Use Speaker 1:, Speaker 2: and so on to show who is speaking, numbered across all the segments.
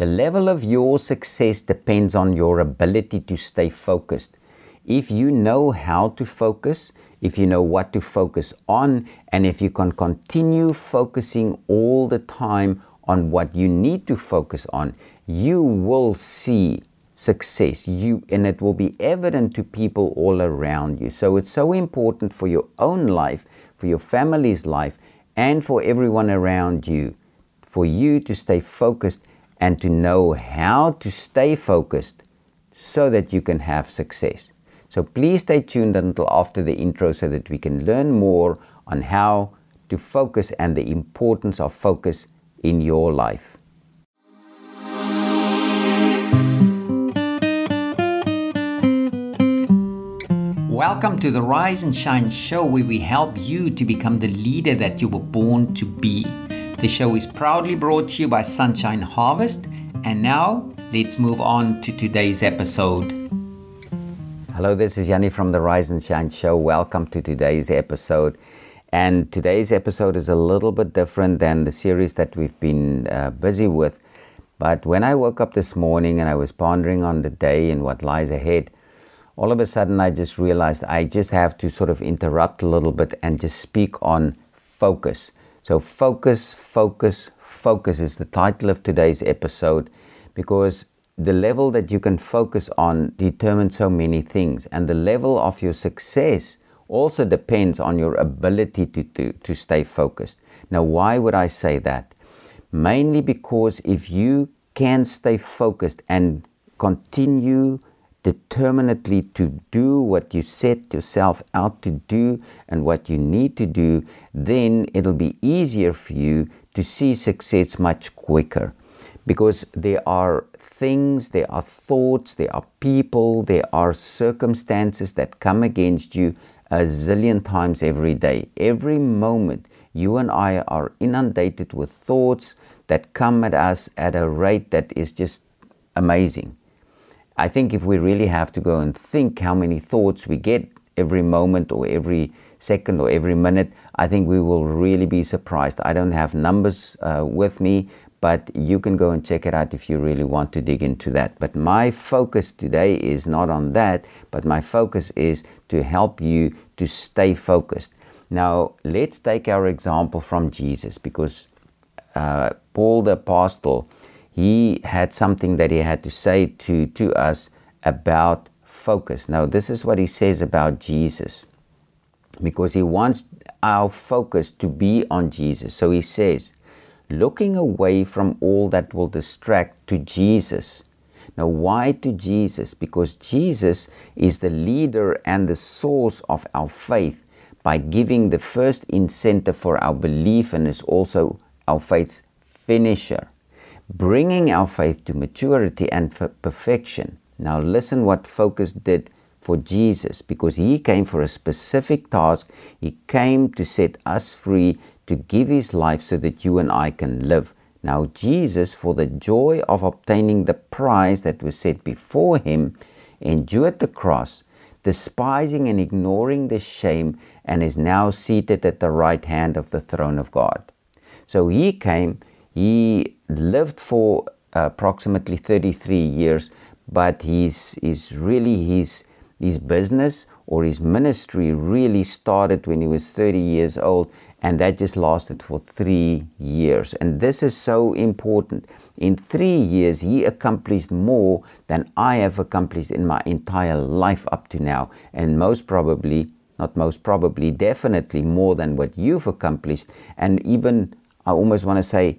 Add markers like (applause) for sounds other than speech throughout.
Speaker 1: The level of your success depends on your ability to stay focused. If you know how to focus, if you know what to focus on, and if you can continue focusing all the time on what you need to focus on, you will see success you and it will be evident to people all around you so it's so important for your own life for your family's life and for everyone around you for you to stay focused and to know how to stay focused so that you can have success so please stay tuned until after the intro so that we can learn more on how to focus and the importance of focus in your life Welcome to the Rise and Shine show where we help you to become the leader that you were born to be. The show is proudly brought to you by Sunshine Harvest. And now let's move on to today's episode. Hello, this is Yanni from the Rise and Shine show. Welcome to today's episode. And today's episode is a little bit different than the series that we've been uh, busy with. But when I woke up this morning and I was pondering on the day and what lies ahead, all of a sudden I just realized I just have to sort of interrupt a little bit and just speak on focus. So, focus, focus, focus is the title of today's episode because the level that you can focus on determines so many things, and the level of your success also depends on your ability to, to, to stay focused. Now, why would I say that? Mainly because if you can stay focused and continue determinedly to do what you set yourself out to do and what you need to do, then it'll be easier for you to see success much quicker. Because there are things, there are thoughts, there are people, there are circumstances that come against you a zillion times every day. Every moment, you and I are inundated with thoughts that come at us at a rate that is just amazing. I think if we really have to go and think how many thoughts we get every moment or every second or every minute, I think we will really be surprised. I don't have numbers uh, with me, but you can go and check it out if you really want to dig into that. But my focus today is not on that, but my focus is to help you to stay focused. Now, let's take our example from Jesus because uh, Paul the Apostle he had something that he had to say to, to us about focus. Now, this is what he says about Jesus because he wants our focus to be on Jesus. So he says, looking away from all that will distract to Jesus. Now, why to Jesus? Because Jesus is the leader and the source of our faith by giving the first incentive for our belief and is also our faith's finisher bringing our faith to maturity and perfection. Now, listen what focus did for Jesus because he came for a specific task. He came to set us free to give his life so that you and I can live. Now, Jesus, for the joy of obtaining the prize that was set before him, endured the cross, despising and ignoring the shame, and is now seated at the right hand of the throne of God. So he came, he lived for approximately 33 years, but he's, he's really his, his business or his ministry really started when he was 30 years old, and that just lasted for three years. And this is so important. In three years, he accomplished more than I have accomplished in my entire life up to now, and most probably, not most probably, definitely more than what you've accomplished, and even I almost want to say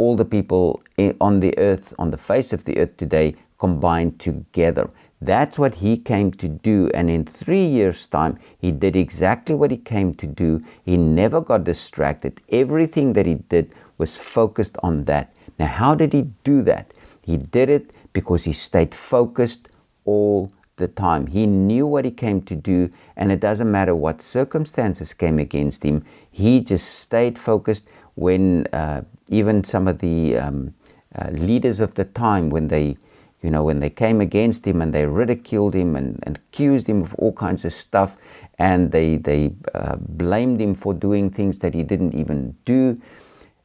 Speaker 1: all the people on the earth, on the face of the earth today, combined together. That's what he came to do. And in three years' time, he did exactly what he came to do. He never got distracted. Everything that he did was focused on that. Now, how did he do that? He did it because he stayed focused all the time. He knew what he came to do, and it doesn't matter what circumstances came against him. He just stayed focused when uh, even some of the um, uh, leaders of the time, when they, you know, when they came against him and they ridiculed him and, and accused him of all kinds of stuff, and they they uh, blamed him for doing things that he didn't even do,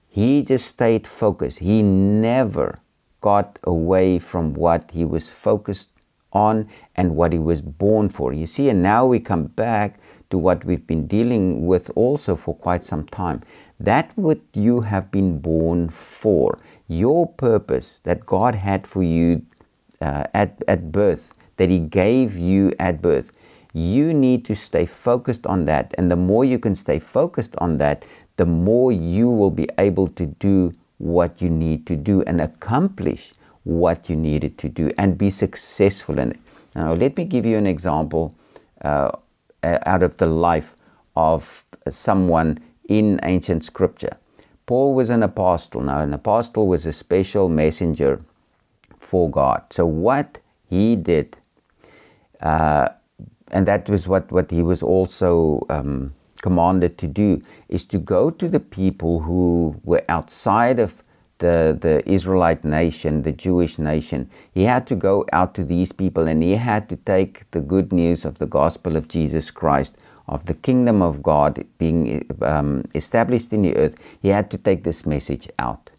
Speaker 1: he just stayed focused. He never got away from what he was focused on and what he was born for. You see, and now we come back to what we've been dealing with also for quite some time. That what you have been born for, your purpose that God had for you uh, at, at birth, that He gave you at birth, you need to stay focused on that. And the more you can stay focused on that, the more you will be able to do what you need to do and accomplish what you needed to do and be successful in it. Now, let me give you an example uh, out of the life of someone in ancient scripture. Paul was an apostle. Now, an apostle was a special messenger for God. So, what he did, uh, and that was what, what he was also um, commanded to do, is to go to the people who were outside of the, the Israelite nation, the Jewish nation. He had to go out to these people and he had to take the good news of the gospel of Jesus Christ, of the kingdom of God being um, established in the earth. He had to take this message out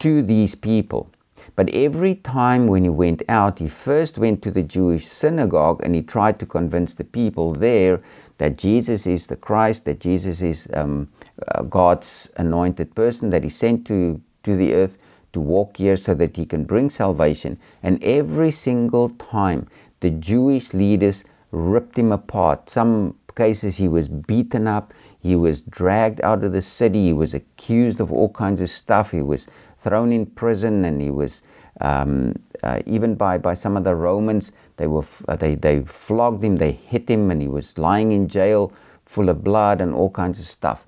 Speaker 1: to these people. But every time when he went out, he first went to the Jewish synagogue and he tried to convince the people there that Jesus is the Christ, that Jesus is um, uh, God's anointed person that he sent to to the earth to walk here so that he can bring salvation. And every single time the Jewish leaders ripped him apart. Some cases he was beaten up, he was dragged out of the city, he was accused of all kinds of stuff, he was thrown in prison, and he was um, uh, even by, by some of the Romans, they, were, uh, they, they flogged him, they hit him, and he was lying in jail full of blood and all kinds of stuff.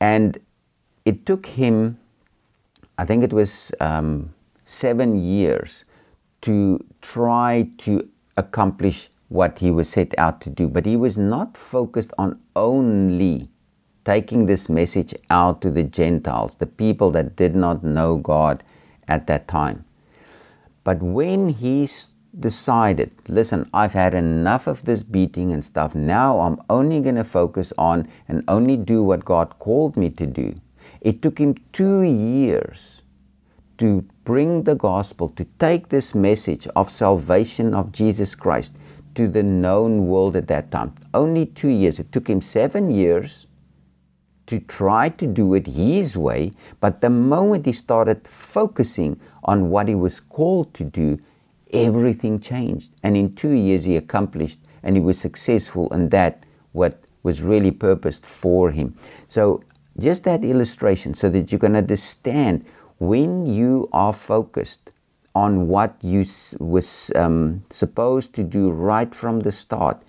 Speaker 1: And it took him I think it was um, seven years to try to accomplish what he was set out to do. But he was not focused on only taking this message out to the Gentiles, the people that did not know God at that time. But when he decided, listen, I've had enough of this beating and stuff, now I'm only going to focus on and only do what God called me to do it took him two years to bring the gospel, to take this message of salvation of Jesus Christ to the known world at that time. Only two years. It took him seven years to try to do it his way, but the moment he started focusing on what he was called to do, everything changed. And in two years, he accomplished and he was successful in that what was really purposed for him. So just that illustration so that you can understand when you are focused on what you was um, supposed to do right from the start,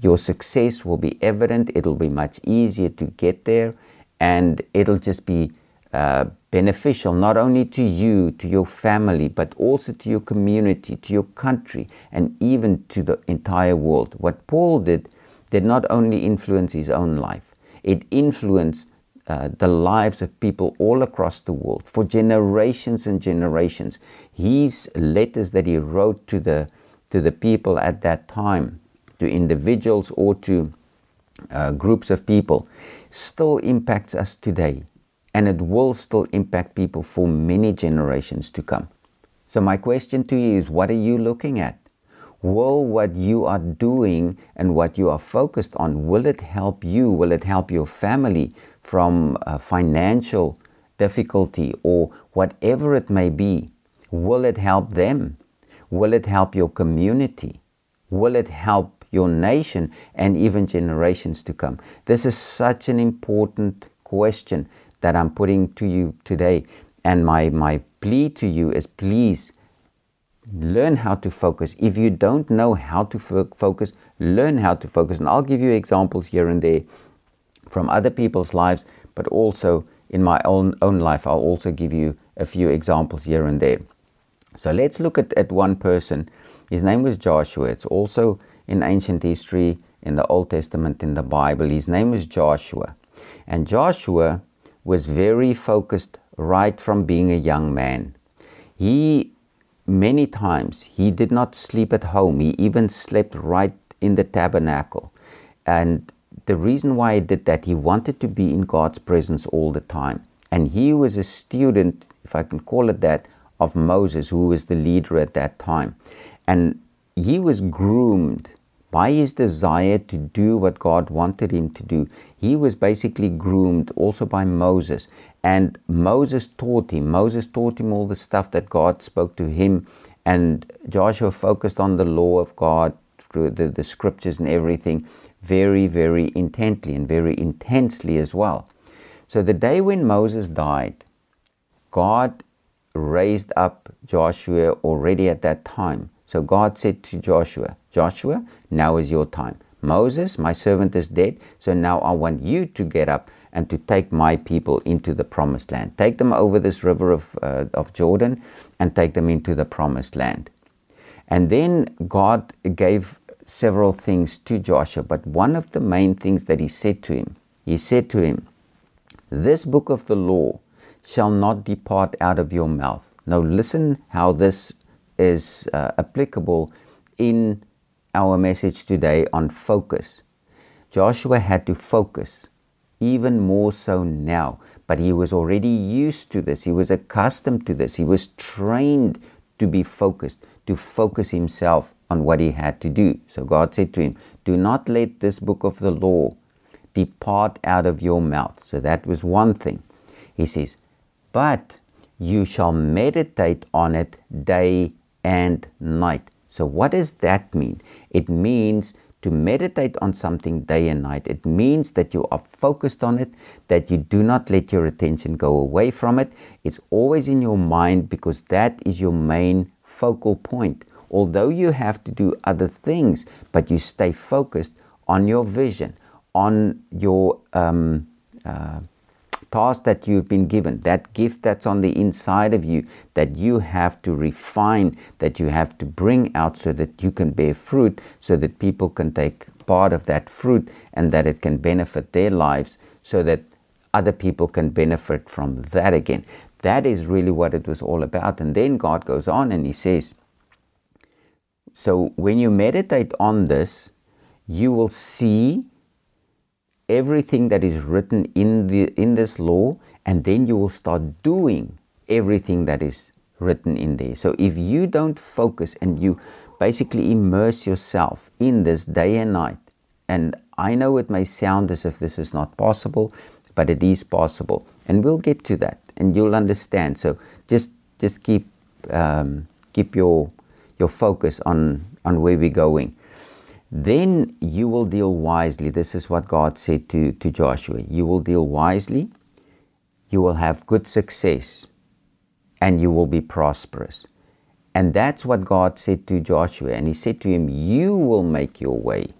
Speaker 1: your success will be evident. It'll be much easier to get there, and it'll just be uh, beneficial not only to you, to your family, but also to your community, to your country, and even to the entire world. What Paul did did not only influence his own life, it influenced uh, the lives of people all across the world for generations and generations. His letters that he wrote to the to the people at that time, to individuals or to uh, groups of people, still impacts us today, and it will still impact people for many generations to come. So my question to you is: What are you looking at? Will what you are doing and what you are focused on will it help you? Will it help your family? from uh, financial difficulty or whatever it may be, will it help them? Will it help your community? Will it help your nation and even generations to come? This is such an important question that I'm putting to you today. And my, my plea to you is please learn how to focus. If you don't know how to fo- focus, learn how to focus. And I'll give you examples here and there from other people's lives, but also in my own, own life. I'll also give you a few examples here and there. So let's look at, at one person. His name was Joshua. It's also in ancient history, in the Old Testament, in the Bible. His name was Joshua. And Joshua was very focused right from being a young man. He, many times, he did not sleep at home. He even slept right in the tabernacle. And the reason why he did that, he wanted to be in God's presence all the time. And he was a student, if I can call it that, of Moses, who was the leader at that time. And he was groomed by his desire to do what God wanted him to do. He was basically groomed also by Moses. And Moses taught him. Moses taught him all the stuff that God spoke to him. And Joshua focused on the law of God through the, the scriptures and everything very, very intently and very intensely as well. So the day when Moses died, God raised up Joshua already at that time. So God said to Joshua, Joshua, now is your time. Moses, my servant, is dead, so now I want you to get up and to take my people into the promised land. Take them over this river of, uh, of Jordan and take them into the promised land. And then God gave several things to Joshua, but one of the main things that he said to him, he said to him, This book of the law shall not depart out of your mouth. Now, listen how this is uh, applicable in our message today on focus. Joshua had to focus even more so now, but he was already used to this. He was accustomed to this. He was trained to be focused, to focus himself on what he had to do. So God said to him, Do not let this book of the law depart out of your mouth. So that was one thing. He says, But you shall meditate on it day and night. So, what does that mean? It means to meditate on something day and night. It means that you are focused on it, that you do not let your attention go away from it. It's always in your mind because that is your main focal point although you have to do other things, but you stay focused on your vision, on your um, uh, task that you've been given, that gift that's on the inside of you that you have to refine, that you have to bring out so that you can bear fruit, so that people can take part of that fruit and that it can benefit their lives, so that other people can benefit from that again. That is really what it was all about. And then God goes on and He says, so when you meditate on this, you will see everything that is written in the in this law and then you will start doing everything that is written in there. So if you don't focus and you basically immerse yourself in this day and night, and I know it may sound as if this is not possible, but it is possible, and we'll get to that, and you'll understand. So just just keep um, keep your your focus on, on where we're going. Then you will deal wisely. This is what God said to, to Joshua. You will deal wisely, you will have good success, and you will be prosperous. And that's what God said to Joshua. And He said to him, You will make your way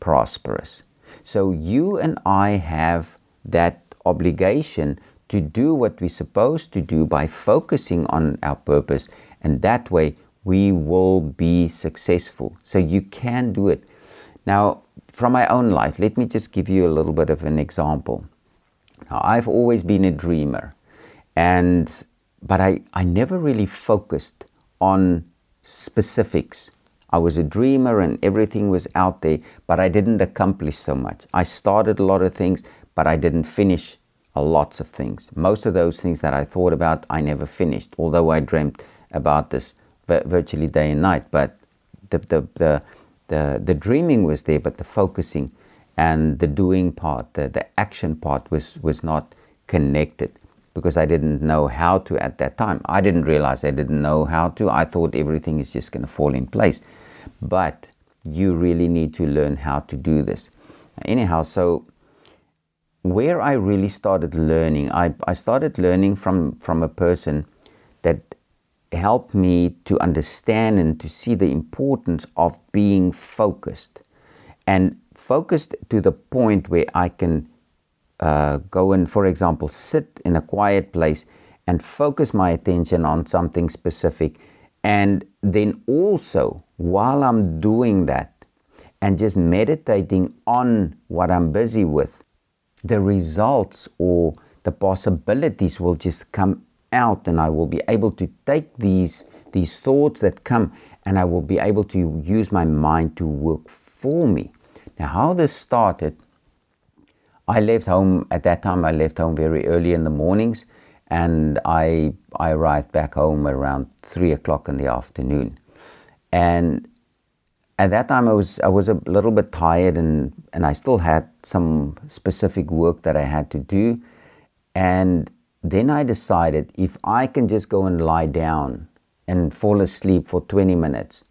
Speaker 1: prosperous. So you and I have that obligation to do what we're supposed to do by focusing on our purpose. And that way we will be successful. So you can do it. Now, from my own life, let me just give you a little bit of an example. Now, I've always been a dreamer, and but I, I never really focused on specifics. I was a dreamer and everything was out there, but I didn't accomplish so much. I started a lot of things, but I didn't finish a lots of things. Most of those things that I thought about, I never finished, although I dreamt about this virtually day and night. But the, the, the, the, the dreaming was there, but the focusing and the doing part, the, the action part was, was not connected because I didn't know how to at that time. I didn't realize I didn't know how to. I thought everything is just going to fall in place. But you really need to learn how to do this. Anyhow, so where I really started learning, I, I started learning from, from a person that helped me to understand and to see the importance of being focused and focused to the point where I can uh, go and, for example, sit in a quiet place and focus my attention on something specific. And then also, while I'm doing that and just meditating on what I'm busy with, the results or the possibilities will just come out and I will be able to take these these thoughts that come and I will be able to use my mind to work for me. Now how this started I left home at that time I left home very early in the mornings and I I arrived back home around three o'clock in the afternoon, and at that time I was I was a little bit tired and and I still had some specific work that I had to do, and then I decided if I can just go and lie down and fall asleep for 20 minutes,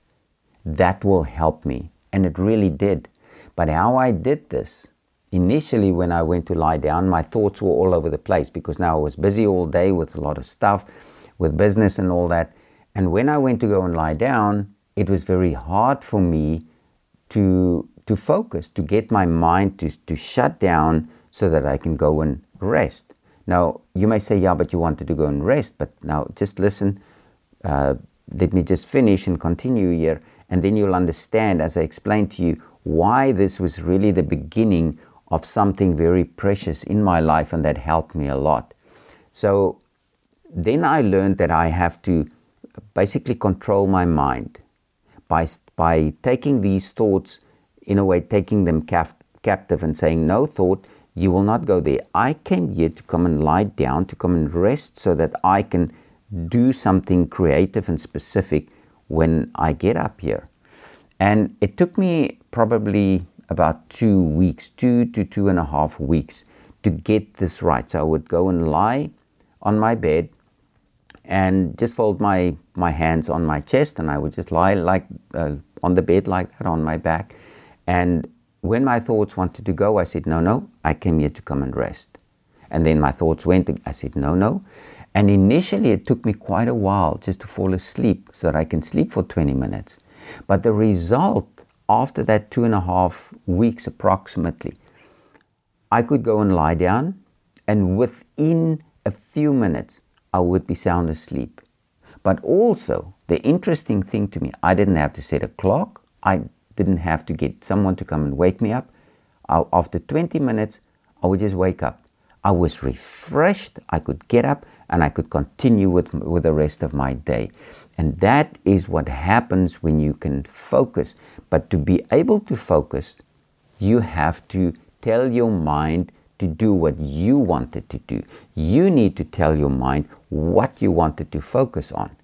Speaker 1: that will help me, and it really did. But how I did this initially when I went to lie down, my thoughts were all over the place because now I was busy all day with a lot of stuff, with business and all that. And when I went to go and lie down, it was very hard for me to to focus, to get my mind to, to shut down so that I can go and rest. Now, you may say, yeah, but you wanted to go and rest. But now, just listen. Uh, let me just finish and continue here. And then you'll understand, as I explained to you, why this was really the beginning of something very precious in my life and that helped me a lot. So then I learned that I have to basically control my mind by, by taking these thoughts, in a way, taking them cap- captive and saying, No thought, you will not go there. I came here to come and lie down, to come and rest so that I can do something creative and specific when I get up here. And it took me probably about two weeks, two to two and a half weeks to get this right. So I would go and lie on my bed and just fold my, my hands on my chest and I would just lie like uh, on the bed like that on my back. And when my thoughts wanted to go, I said, no, no, I came here to come and rest. And then my thoughts went, I said, no, no. And initially it took me quite a while just to fall asleep so that I can sleep for 20 minutes. But the result after that two and a half weeks approximately, I could go and lie down, and within a few minutes, I would be sound asleep. But also, the interesting thing to me, I didn't have to set a clock. I didn't have to get someone to come and wake me up. after 20 minutes, I would just wake up. I was refreshed. I could get up and I could continue with, with the rest of my day. And that is what happens when you can focus. But to be able to focus, you have to tell your mind to do what you wanted to do. You need to tell your mind what you wanted to focus on.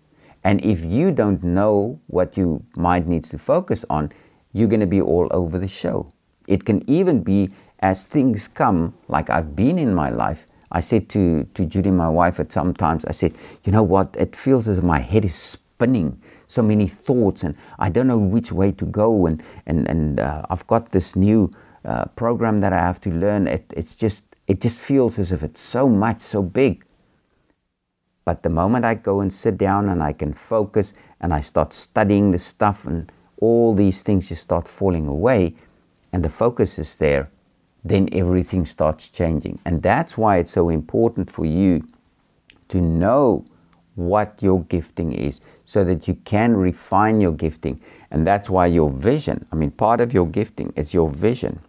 Speaker 1: And if you don't know what your mind needs to focus on, you're going to be all over the show. It can even be as things come, like I've been in my life, I said to, to Judy, my wife, at some times, I said, you know what, it feels as if my head is spinning, so many thoughts, and I don't know which way to go. And, and, and uh, I've got this new uh, program that I have to learn. It, it's just, it just feels as if it's so much, so big. But the moment I go and sit down and I can focus and I start studying the stuff and all these things just start falling away and the focus is there, then everything starts changing. And that's why it's so important for you to know what your gifting is so that you can refine your gifting. And that's why your vision, I mean, part of your gifting is your vision.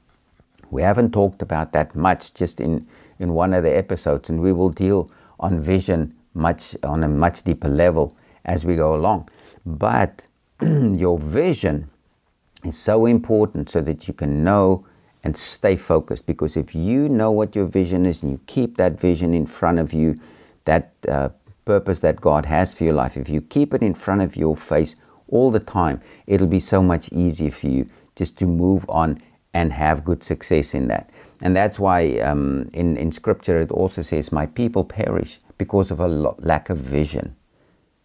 Speaker 1: We haven't talked about that much just in, in one of the episodes, and we will deal on vision much on a much deeper level as we go along. But (clears throat) your vision is so important so that you can know and stay focused because if you know what your vision is and you keep that vision in front of you, that uh, purpose that God has for your life, if you keep it in front of your face all the time, it'll be so much easier for you just to move on and have good success in that. And that's why um, in, in scripture it also says, My people perish because of a lack of vision.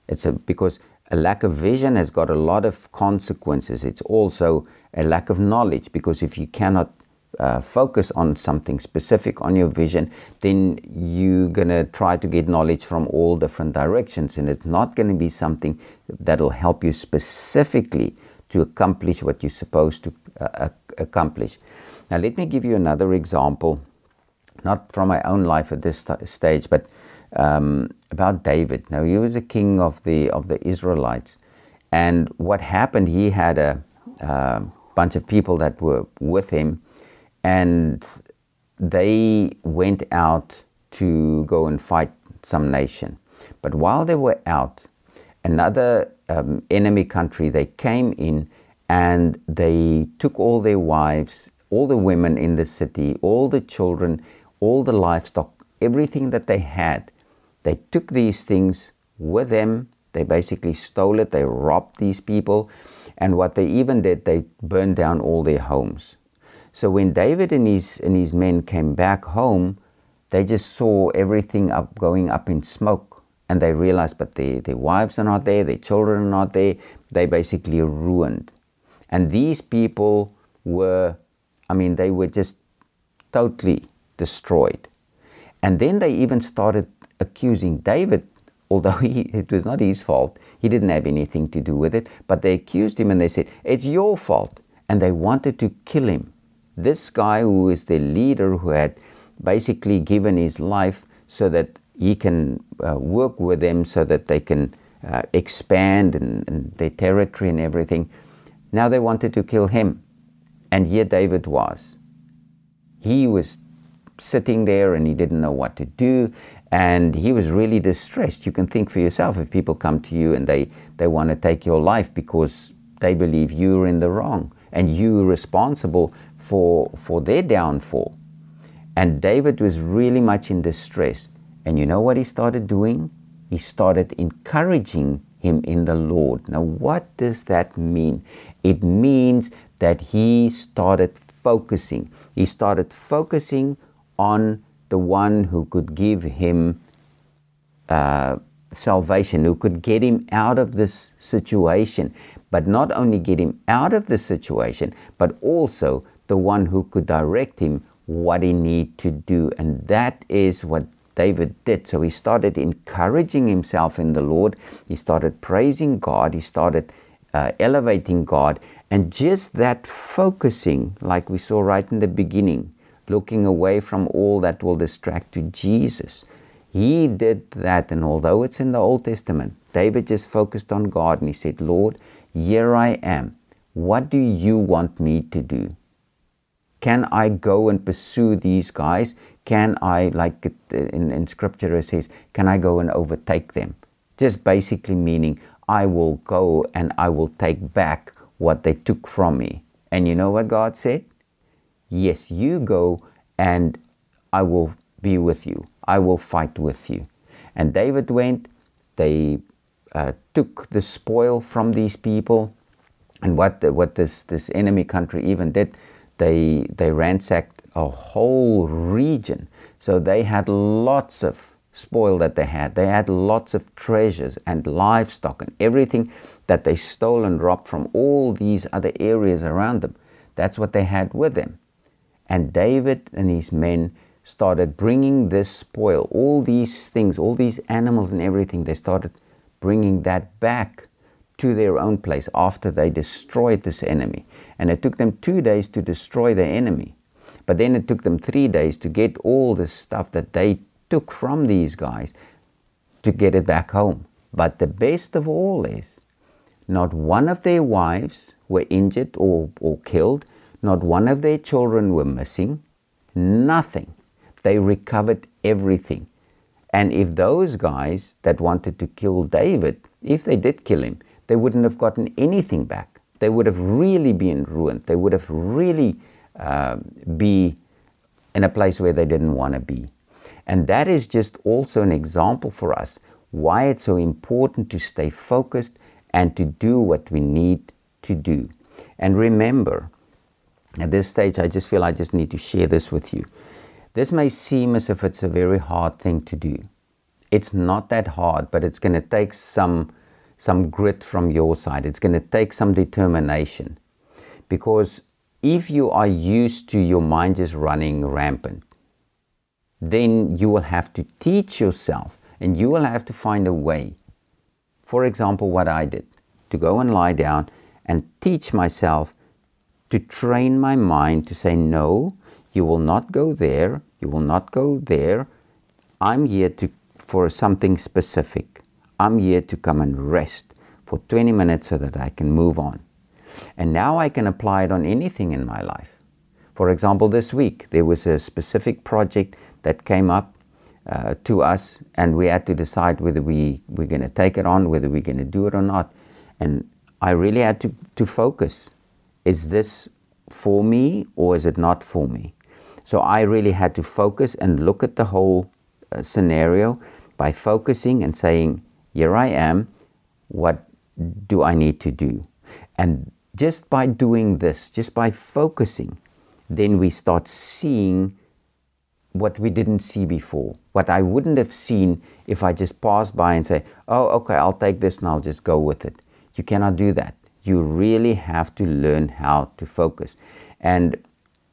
Speaker 1: It's a, because a lack of vision has got a lot of consequences. It's also a lack of knowledge because if you cannot uh, focus on something specific on your vision, then you're going to try to get knowledge from all different directions. And it's not going to be something that'll help you specifically to accomplish what you're supposed to uh, accomplish. Now, let me give you another example, not from my own life at this st- stage, but um, about David. Now, he was a king of the, of the Israelites. And what happened, he had a, a bunch of people that were with him and they went out to go and fight some nation. But while they were out, another um, enemy country, they came in and they took all their wives, all the women in the city, all the children, all the livestock, everything that they had,
Speaker 2: They took these things with them. They basically stole it. They robbed these people. And what they even did, they burned down all their homes. So when David and his, and his men came back home, they just saw everything up, going up in smoke. And they realized, but their, their wives are not there, their children are not there. They basically ruined. And these people were, I mean, they were just totally destroyed. And then they even started accusing David, although he, it was not his fault. He didn't have anything to do with it. But they accused him and they said, It's your fault. And they wanted to kill him. This guy, who is the leader, who had basically given his life so that he can uh, work with them so that they can uh, expand and, and their territory and everything. Now they wanted to kill him. And here David was. He was sitting there and he didn't know what to do and he was really distressed. You can think for yourself if people come to you and they, they want to take your life because they believe you're in the wrong and you're responsible for, for their downfall. And David was really much in distress. And you know what he started doing? He started encouraging him in the Lord. Now, what does that mean? It means that he started focusing. He started focusing on the one who could give him uh, salvation, who could get him out of this situation. But not only get him out of the situation, but also the one who could direct him what he need to do. And that is what David did. So he started encouraging himself in the Lord. He started praising God. He started uh, elevating God. And just that focusing, like we saw right in the beginning, looking away from all that will distract to Jesus. He did that, and although it's in the Old Testament, David just focused on God and he said, Lord, here I am. What do you want me to do? Can I go and pursue these guys? Can I, like uh, in, in scripture it says, can I go and overtake them? Just basically meaning, I will go and I will take back what they took from me. And you know what God said? Yes, you go and I will be with you. I will fight with you. And David went, they uh, took the spoil from these people. And what, the, what this, this enemy country even did, they, they ransacked a whole region. So they had lots of spoil that they had. They had lots of treasures and livestock and everything that they stole and robbed from all these other areas around them. That's what they had with them. And David and his men started bringing this spoil, all these things, all these animals and everything, they started bringing that back to their own place after they destroyed this enemy. And it took them two days to destroy the enemy. But then it took them three days to get all the stuff that they took from these guys to get it back home. But the best of all is not one of their wives were injured or, or killed, not one of their children were missing. Nothing. They recovered everything. And if those guys that wanted to kill David, if they did kill him, they wouldn't have gotten anything back. They would have really been ruined. They would have really uh, be in a place where they didn't want to be. And that is just also an example for us why it's so important to stay focused and to do what we need to do. And remember, at this stage, I just feel I just need to share this with you. This may seem as if it's a very hard thing to do. It's not that hard, but it's going to take some, some grit from your side. It's going to take some determination. Because if you are used to your mind just running rampant, then you will have to teach yourself and you will have to find a way. For example, what I did to go and lie down and teach myself to train my mind to say, no, you will not go there, you will not go there. I'm here to, for something specific. I'm here to come and rest for 20 minutes so that I can move on. And now I can apply it on anything in my life. For example, this week there was a specific project that came up uh, to us, and we had to decide whether we, we're going to take it on, whether we're going to do it or not. And I really had to, to focus is this for me or is it not for me? So I really had to focus and look at the whole uh, scenario by focusing and saying, Here I am, what do I need to do? And just by doing this, just by focusing, then we start seeing what we didn't see before, what I wouldn't have seen if I just passed by and say, Oh, okay, I'll take this and I'll just go with it. You cannot do that. You really have to learn how to focus. And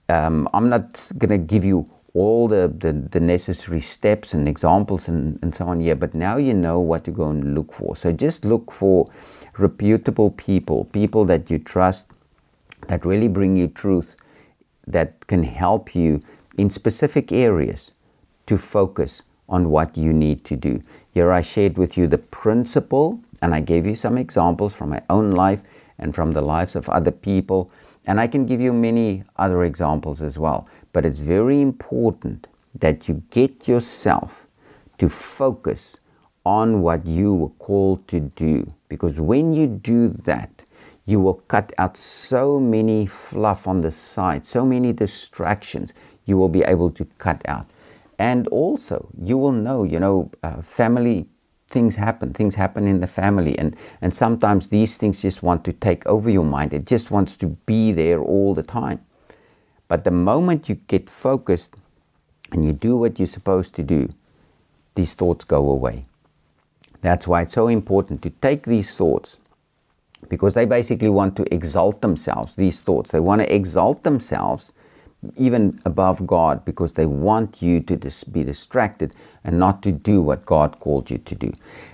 Speaker 2: um, I'm not going to give you all the, the, the, necessary steps and examples and, and so on here, but now you know what to go and look for. So just look for reputable people, people that you trust, that really bring you truth, that can help you in specific areas to focus on what you need to do. Here I shared with you the principle, and I gave you some examples from my own life and from the lives of other people. And I can give you many other examples as well. But it's very important that you get yourself to focus on what you were called to do. Because when you do that, you will cut out so many fluff on the side, so many distractions you will be able to cut out. And also, you will know, you know, uh, family things happen, things happen in the family, and, and sometimes these things just want to take over your mind. It just wants to be there all the time. But the moment you get focused and you do what you're supposed to do, these thoughts go away. That's why it's so important to take these thoughts because they basically want to exalt themselves, these thoughts. They want to exalt themselves even above God because they want you to dis- be distracted and not to do what God called you to do.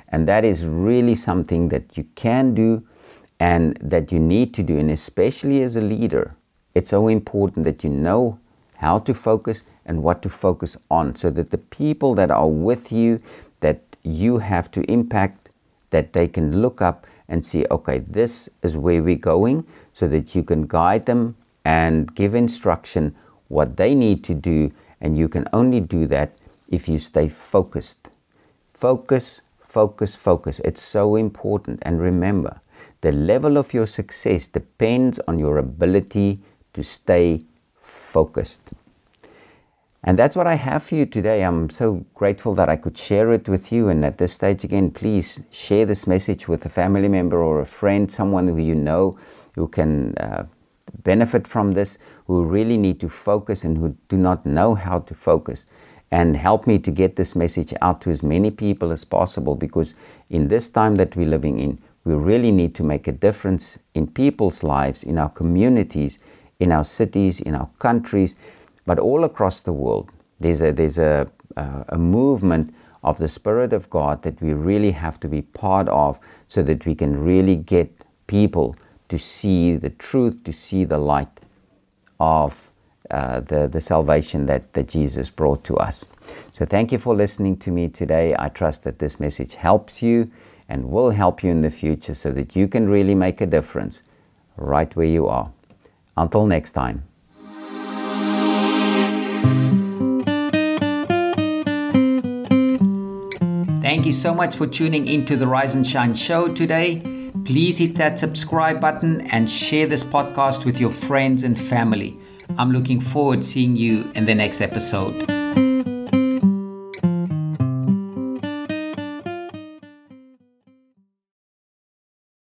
Speaker 2: And that is really something that you can do and that you need to do. And especially as a leader, it's so important that you know how to focus and what to focus on so that the people that are with you, that you have to impact, that they can look up and see, okay, this is where we're going, so that you can guide them and give instruction what they need to do. And you can only do that if you stay focused. Focus, focus, focus. It's so important. And remember, the level of your success depends on your ability to stay focused. And that's what I have for you today. I'm so grateful that I could share it with you. And at this stage, again, please share this message with a family member or a friend, someone who you know who can uh, benefit from this, who really need to focus and who do not know how to focus. And help me to get this message out to as many people as possible because in this time that we're living in, we really need to make a difference in people's lives, in our communities, in our cities, in our countries, but all across the world. There's a, there's a, a, a movement of the Spirit of God that we really have to be part of so that we can really get people to see the truth, to see the light of uh, the, the salvation that, that Jesus brought to us. So, thank you for listening to me today. I trust that this message helps you and will help you in the future so that you can really make a difference right where you are. Until next time.
Speaker 1: Thank you so much for tuning into the Rise and Shine show today. Please hit that subscribe button and share this podcast with your friends and family. I'm looking forward to seeing you in the next episode.